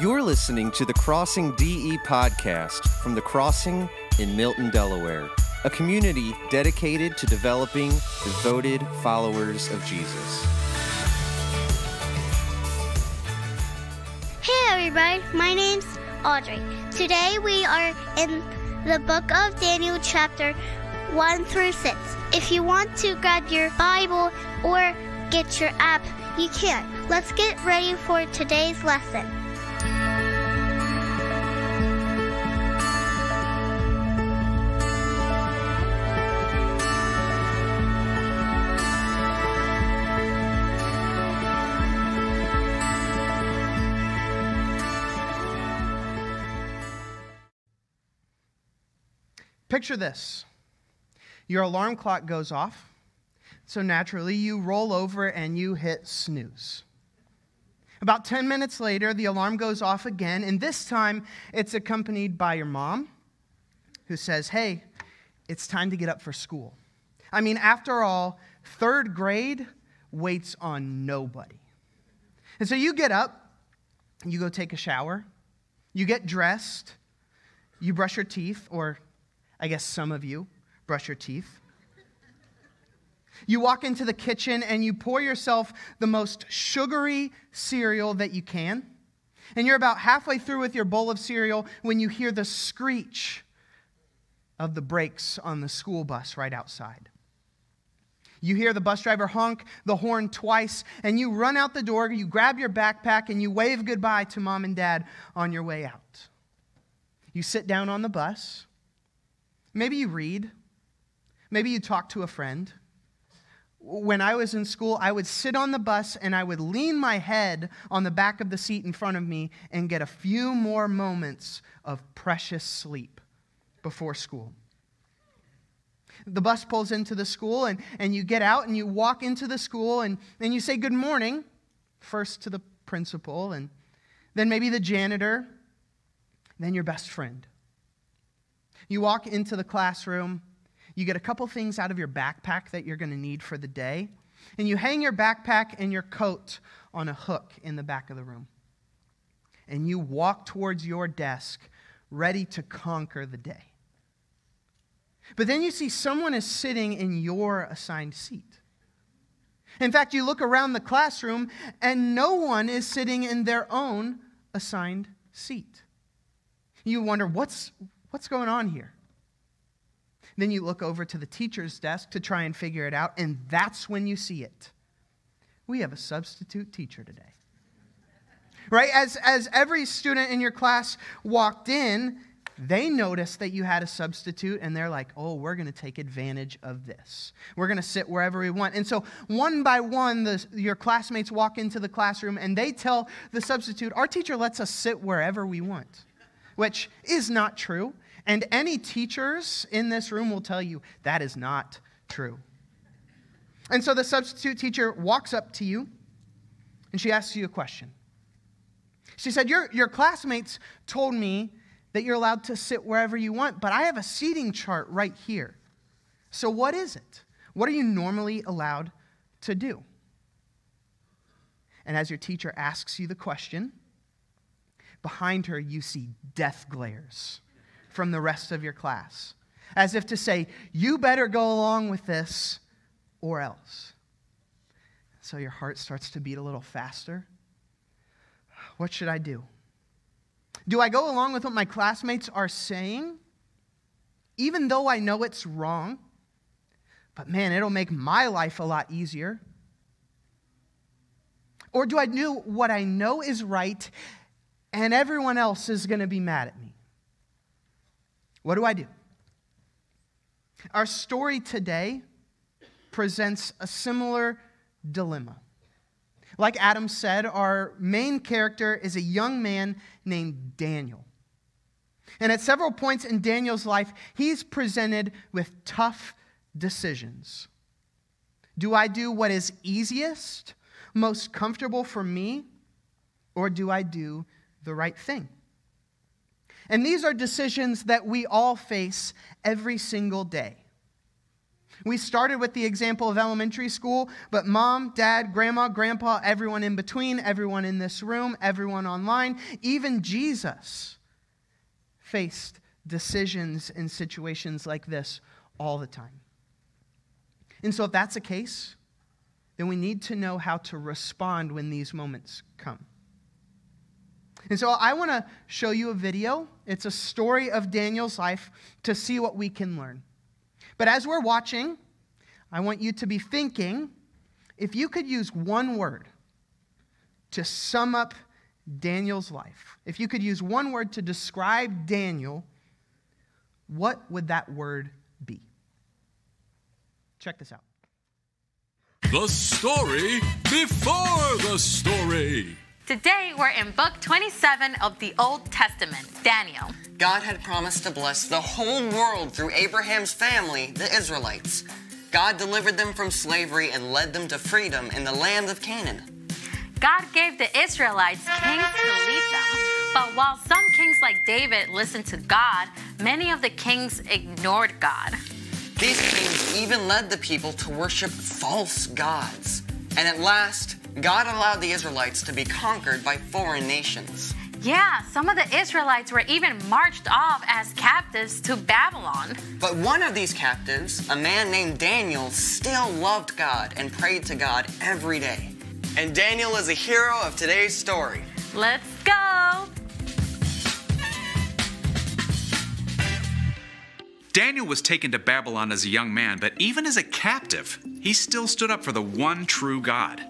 You're listening to the Crossing DE podcast from the Crossing in Milton, Delaware, a community dedicated to developing devoted followers of Jesus. Hey everybody, my name's Audrey. Today we are in the book of Daniel, chapter 1 through 6. If you want to grab your Bible or get your app, you can. Let's get ready for today's lesson. Picture this your alarm clock goes off, so naturally you roll over and you hit snooze. About 10 minutes later, the alarm goes off again, and this time it's accompanied by your mom who says, Hey, it's time to get up for school. I mean, after all, third grade waits on nobody. And so you get up, you go take a shower, you get dressed, you brush your teeth, or I guess some of you brush your teeth. You walk into the kitchen and you pour yourself the most sugary cereal that you can. And you're about halfway through with your bowl of cereal when you hear the screech of the brakes on the school bus right outside. You hear the bus driver honk the horn twice, and you run out the door, you grab your backpack, and you wave goodbye to mom and dad on your way out. You sit down on the bus. Maybe you read. Maybe you talk to a friend when I was in school, I would sit on the bus and I would lean my head on the back of the seat in front of me and get a few more moments of precious sleep before school. The bus pulls into the school, and, and you get out and you walk into the school and, and you say good morning, first to the principal, and then maybe the janitor, then your best friend. You walk into the classroom you get a couple things out of your backpack that you're going to need for the day, and you hang your backpack and your coat on a hook in the back of the room. And you walk towards your desk ready to conquer the day. But then you see someone is sitting in your assigned seat. In fact, you look around the classroom and no one is sitting in their own assigned seat. You wonder, what's, what's going on here? Then you look over to the teacher's desk to try and figure it out, and that's when you see it. We have a substitute teacher today. Right? As, as every student in your class walked in, they noticed that you had a substitute and they're like, oh, we're going to take advantage of this. We're going to sit wherever we want. And so, one by one, the, your classmates walk into the classroom and they tell the substitute, our teacher lets us sit wherever we want, which is not true. And any teachers in this room will tell you that is not true. And so the substitute teacher walks up to you and she asks you a question. She said, Your, your classmates told me that you're allowed to sit wherever you want, but I have a seating chart right here. So what is it? What are you normally allowed to do? And as your teacher asks you the question, behind her you see death glares from the rest of your class, as if to say, you better go along with this or else. So your heart starts to beat a little faster. What should I do? Do I go along with what my classmates are saying, even though I know it's wrong? But man, it'll make my life a lot easier. Or do I do what I know is right and everyone else is going to be mad at me? What do I do? Our story today presents a similar dilemma. Like Adam said, our main character is a young man named Daniel. And at several points in Daniel's life, he's presented with tough decisions. Do I do what is easiest, most comfortable for me, or do I do the right thing? And these are decisions that we all face every single day. We started with the example of elementary school, but mom, dad, grandma, grandpa, everyone in between, everyone in this room, everyone online, even Jesus faced decisions in situations like this all the time. And so, if that's the case, then we need to know how to respond when these moments come. And so, I want to show you a video. It's a story of Daniel's life to see what we can learn. But as we're watching, I want you to be thinking if you could use one word to sum up Daniel's life, if you could use one word to describe Daniel, what would that word be? Check this out. The story before the story. Today we're in book 27 of the Old Testament, Daniel. God had promised to bless the whole world through Abraham's family, the Israelites. God delivered them from slavery and led them to freedom in the land of Canaan. God gave the Israelites kings to lead them. But while some kings like David listened to God, many of the kings ignored God. These kings even led the people to worship false gods. And at last, God allowed the Israelites to be conquered by foreign nations. Yeah, some of the Israelites were even marched off as captives to Babylon. But one of these captives, a man named Daniel, still loved God and prayed to God every day. And Daniel is a hero of today's story. Let's go! Daniel was taken to Babylon as a young man, but even as a captive, he still stood up for the one true God.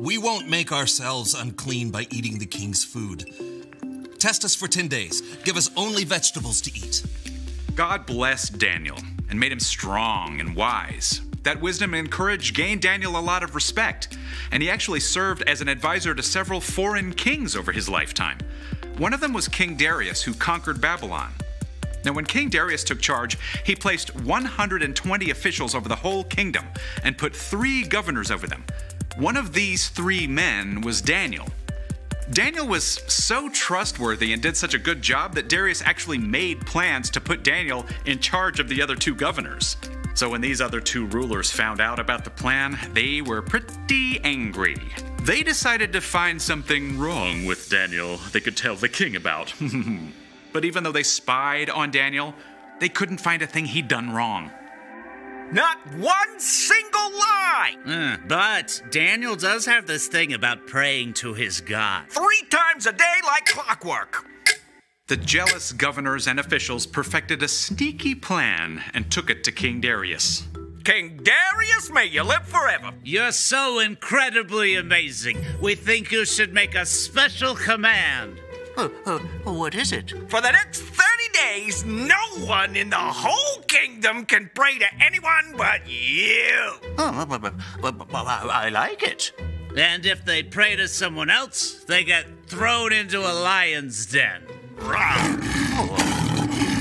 We won't make ourselves unclean by eating the king's food. Test us for 10 days. Give us only vegetables to eat. God blessed Daniel and made him strong and wise. That wisdom and courage gained Daniel a lot of respect, and he actually served as an advisor to several foreign kings over his lifetime. One of them was King Darius, who conquered Babylon. Now, when King Darius took charge, he placed 120 officials over the whole kingdom and put three governors over them. One of these three men was Daniel. Daniel was so trustworthy and did such a good job that Darius actually made plans to put Daniel in charge of the other two governors. So when these other two rulers found out about the plan, they were pretty angry. They decided to find something wrong with Daniel they could tell the king about. but even though they spied on Daniel, they couldn't find a thing he'd done wrong. Not one single lie! Uh, but Daniel does have this thing about praying to his God. Three times a day like clockwork. The jealous governors and officials perfected a sneaky plan and took it to King Darius. King Darius, may you live forever. You're so incredibly amazing. We think you should make a special command. Uh, uh, what is it? For the next 30 days, no one in the whole kingdom can pray to anyone but you. Oh, I like it. And if they pray to someone else, they get thrown into a lion's den. Oh,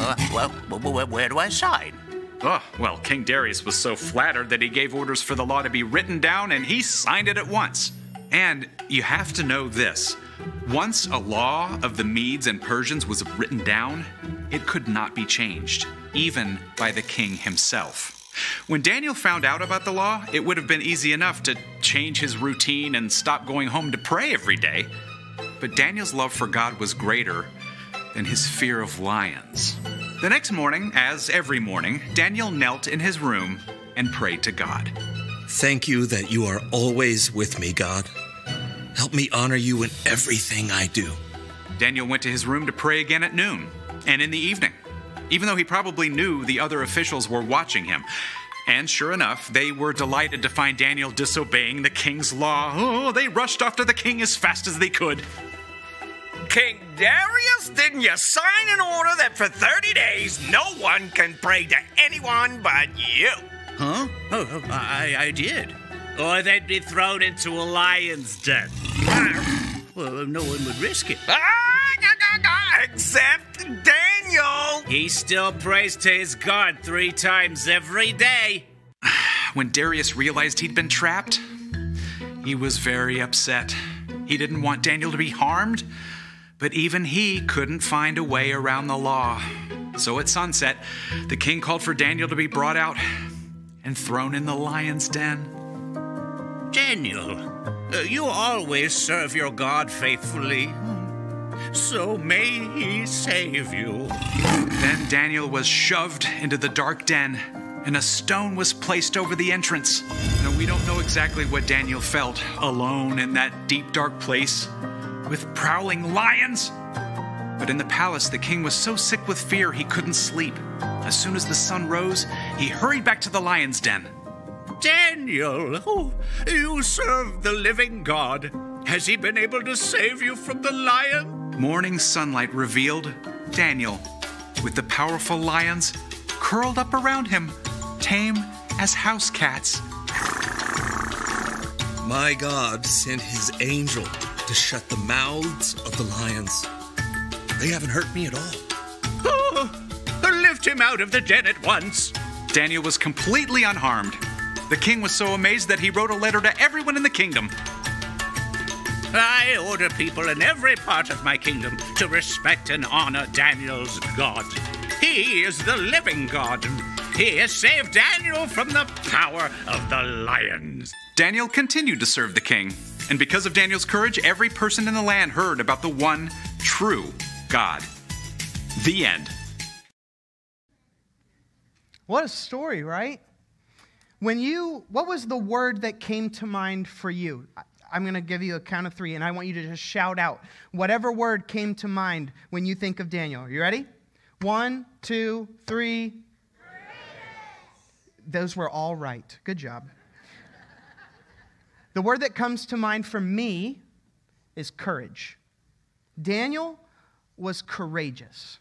uh, well, where do I sign? Oh, well, King Darius was so flattered that he gave orders for the law to be written down and he signed it at once. And you have to know this once a law of the Medes and Persians was written down, it could not be changed, even by the king himself. When Daniel found out about the law, it would have been easy enough to change his routine and stop going home to pray every day. But Daniel's love for God was greater than his fear of lions. The next morning, as every morning, Daniel knelt in his room and prayed to God. Thank you that you are always with me, God. Help me honor you in everything I do. Daniel went to his room to pray again at noon and in the evening, even though he probably knew the other officials were watching him. And sure enough, they were delighted to find Daniel disobeying the king's law. Oh, they rushed after the king as fast as they could. King Darius, didn't you sign an order that for 30 days no one can pray to anyone but you? Huh? Oh, oh I, I did. Or they'd be thrown into a lion's den. well, no one would risk it. Ah, except Daniel. He still prays to his God three times every day. when Darius realized he'd been trapped, he was very upset. He didn't want Daniel to be harmed, but even he couldn't find a way around the law. So at sunset, the king called for Daniel to be brought out and thrown in the lion's den. Daniel, uh, you always serve your God faithfully. So may he save you. Then Daniel was shoved into the dark den, and a stone was placed over the entrance. Now, we don't know exactly what Daniel felt alone in that deep, dark place with prowling lions. But in the palace, the king was so sick with fear he couldn't sleep. As soon as the sun rose, he hurried back to the lion's den. Daniel, oh, you serve the living God. Has he been able to save you from the lion? Morning sunlight revealed Daniel, with the powerful lions curled up around him, tame as house cats. My God sent his angel to shut the mouths of the lions. They haven't hurt me at all. Oh, lift him out of the den at once. Daniel was completely unharmed. The king was so amazed that he wrote a letter to everyone in the kingdom. I order people in every part of my kingdom to respect and honor Daniel's God. He is the living God. He has saved Daniel from the power of the lions. Daniel continued to serve the king, and because of Daniel's courage, every person in the land heard about the one true God. The end. What a story, right? When you, what was the word that came to mind for you? I'm going to give you a count of three, and I want you to just shout out whatever word came to mind when you think of Daniel. Are you ready? One, two, three. Those were all right. Good job. the word that comes to mind for me is courage. Daniel was courageous,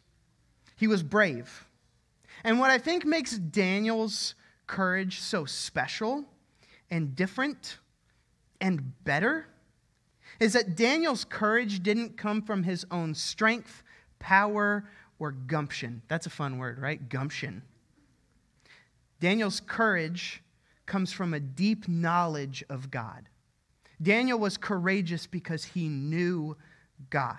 he was brave. And what I think makes Daniel's courage so special and different and better is that Daniel's courage didn't come from his own strength, power, or gumption. That's a fun word, right? Gumption. Daniel's courage comes from a deep knowledge of God. Daniel was courageous because he knew God.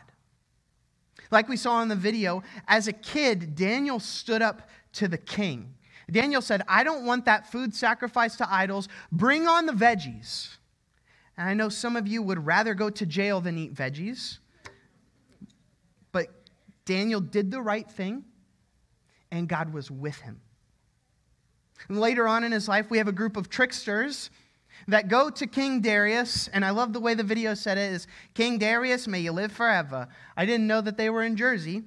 Like we saw in the video, as a kid, Daniel stood up to the king. Daniel said, I don't want that food sacrificed to idols. Bring on the veggies. And I know some of you would rather go to jail than eat veggies. But Daniel did the right thing, and God was with him. And later on in his life, we have a group of tricksters that go to King Darius, and I love the way the video said it is King Darius, may you live forever. I didn't know that they were in Jersey.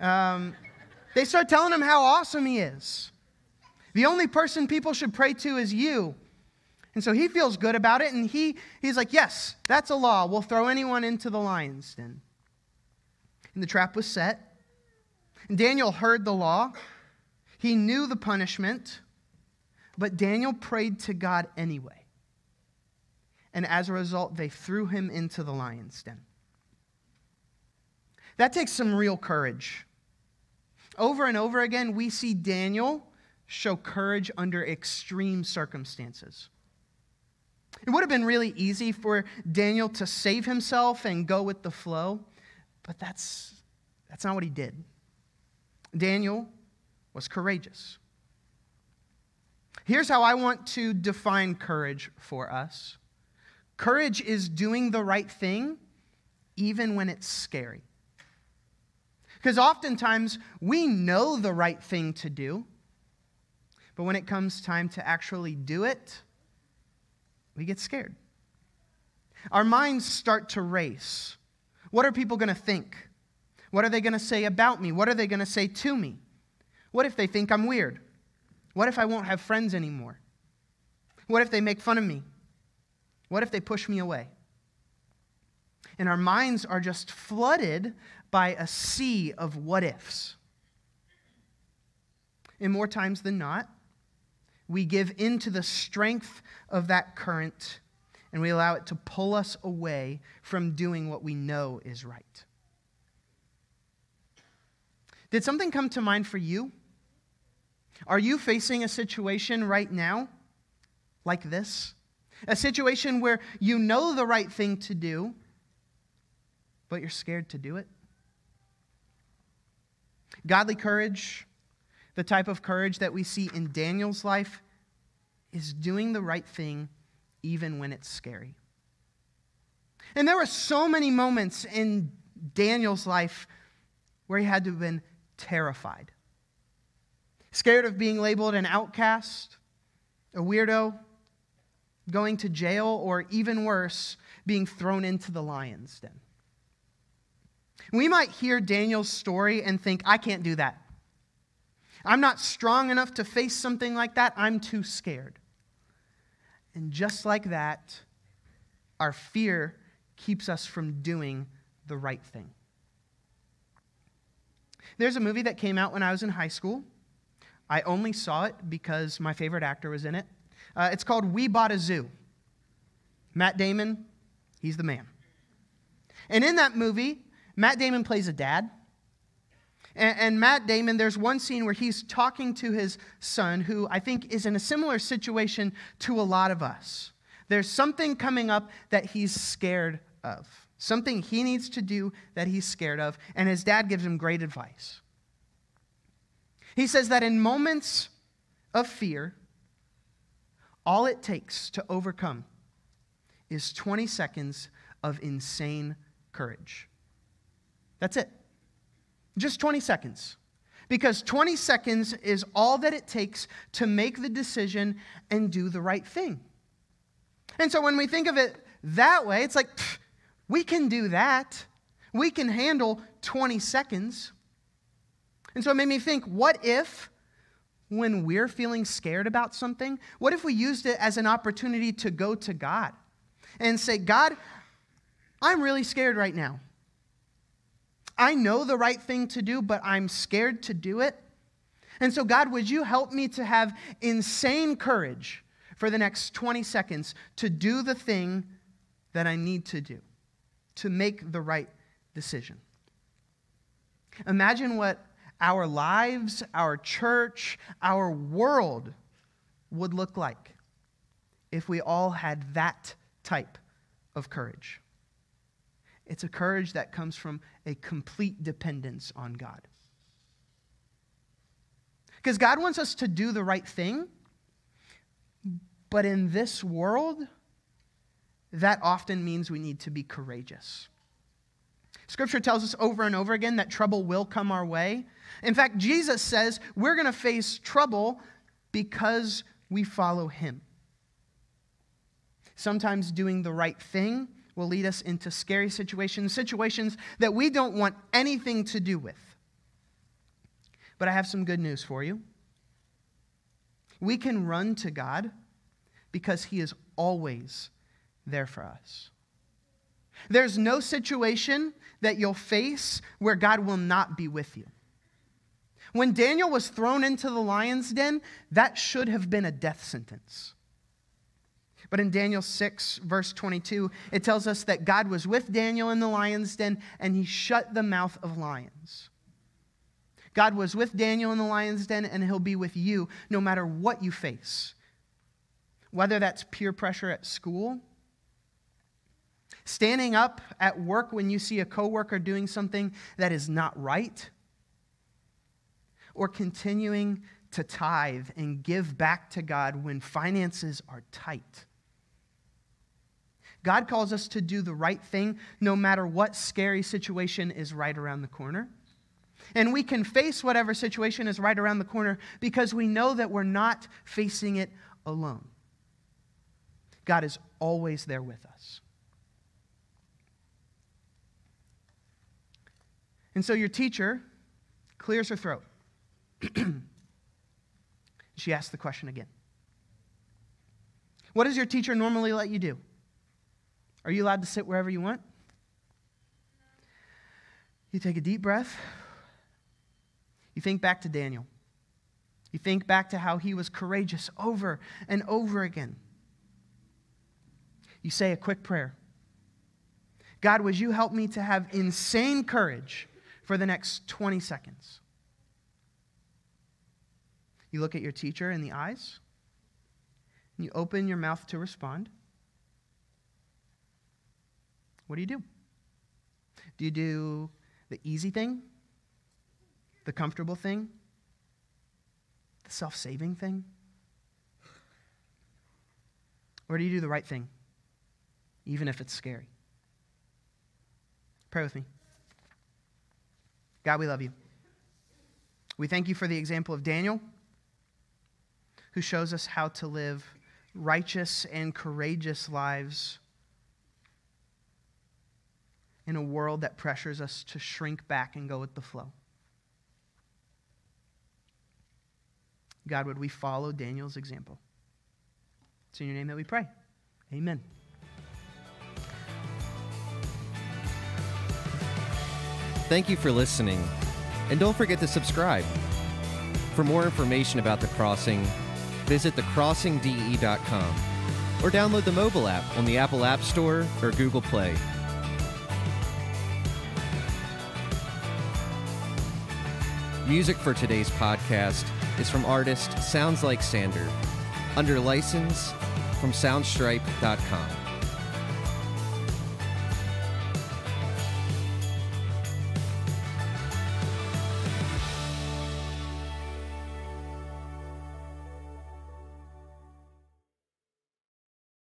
Um, they start telling him how awesome he is. The only person people should pray to is you. And so he feels good about it, and he, he's like, Yes, that's a law. We'll throw anyone into the lion's den. And the trap was set. And Daniel heard the law, he knew the punishment, but Daniel prayed to God anyway. And as a result, they threw him into the lion's den. That takes some real courage. Over and over again, we see Daniel show courage under extreme circumstances. It would have been really easy for Daniel to save himself and go with the flow, but that's, that's not what he did. Daniel was courageous. Here's how I want to define courage for us courage is doing the right thing even when it's scary. Because oftentimes we know the right thing to do, but when it comes time to actually do it, we get scared. Our minds start to race. What are people going to think? What are they going to say about me? What are they going to say to me? What if they think I'm weird? What if I won't have friends anymore? What if they make fun of me? What if they push me away? And our minds are just flooded by a sea of what ifs. And more times than not, we give into the strength of that current and we allow it to pull us away from doing what we know is right. Did something come to mind for you? Are you facing a situation right now like this? A situation where you know the right thing to do, but you're scared to do it? Godly courage, the type of courage that we see in Daniel's life, is doing the right thing even when it's scary. And there were so many moments in Daniel's life where he had to have been terrified. Scared of being labeled an outcast, a weirdo, going to jail, or even worse, being thrown into the lion's den. We might hear Daniel's story and think, I can't do that. I'm not strong enough to face something like that. I'm too scared. And just like that, our fear keeps us from doing the right thing. There's a movie that came out when I was in high school. I only saw it because my favorite actor was in it. Uh, it's called We Bought a Zoo. Matt Damon, he's the man. And in that movie, Matt Damon plays a dad. And, and, Matt Damon, there's one scene where he's talking to his son, who I think is in a similar situation to a lot of us. There's something coming up that he's scared of, something he needs to do that he's scared of, and his dad gives him great advice. He says that in moments of fear, all it takes to overcome is 20 seconds of insane courage. That's it. Just 20 seconds. Because 20 seconds is all that it takes to make the decision and do the right thing. And so when we think of it that way, it's like, pff, we can do that. We can handle 20 seconds. And so it made me think what if, when we're feeling scared about something, what if we used it as an opportunity to go to God and say, God, I'm really scared right now. I know the right thing to do, but I'm scared to do it. And so, God, would you help me to have insane courage for the next 20 seconds to do the thing that I need to do, to make the right decision? Imagine what our lives, our church, our world would look like if we all had that type of courage. It's a courage that comes from a complete dependence on God. Because God wants us to do the right thing, but in this world, that often means we need to be courageous. Scripture tells us over and over again that trouble will come our way. In fact, Jesus says we're going to face trouble because we follow him. Sometimes doing the right thing will lead us into scary situations, situations that we don't want anything to do with. But I have some good news for you. We can run to God because He is always there for us. There's no situation that you'll face where God will not be with you. When Daniel was thrown into the lion's den, that should have been a death sentence. But in Daniel 6, verse 22, it tells us that God was with Daniel in the lion's den and he shut the mouth of lions. God was with Daniel in the lion's den and he'll be with you no matter what you face. Whether that's peer pressure at school, standing up at work when you see a coworker doing something that is not right, or continuing to tithe and give back to God when finances are tight. God calls us to do the right thing no matter what scary situation is right around the corner. And we can face whatever situation is right around the corner because we know that we're not facing it alone. God is always there with us. And so your teacher clears her throat. she asks the question again What does your teacher normally let you do? Are you allowed to sit wherever you want? You take a deep breath. You think back to Daniel. You think back to how he was courageous over and over again. You say a quick prayer God, would you help me to have insane courage for the next 20 seconds? You look at your teacher in the eyes, and you open your mouth to respond. What do you do? Do you do the easy thing? The comfortable thing? The self saving thing? Or do you do the right thing, even if it's scary? Pray with me. God, we love you. We thank you for the example of Daniel, who shows us how to live righteous and courageous lives in a world that pressures us to shrink back and go with the flow. God, would we follow Daniel's example? It's in your name that we pray. Amen. Thank you for listening, and don't forget to subscribe. For more information about The Crossing, visit thecrossingde.com or download the mobile app on the Apple App Store or Google Play. Music for today's podcast is from artist Sounds Like Sander, under license from soundstripe.com.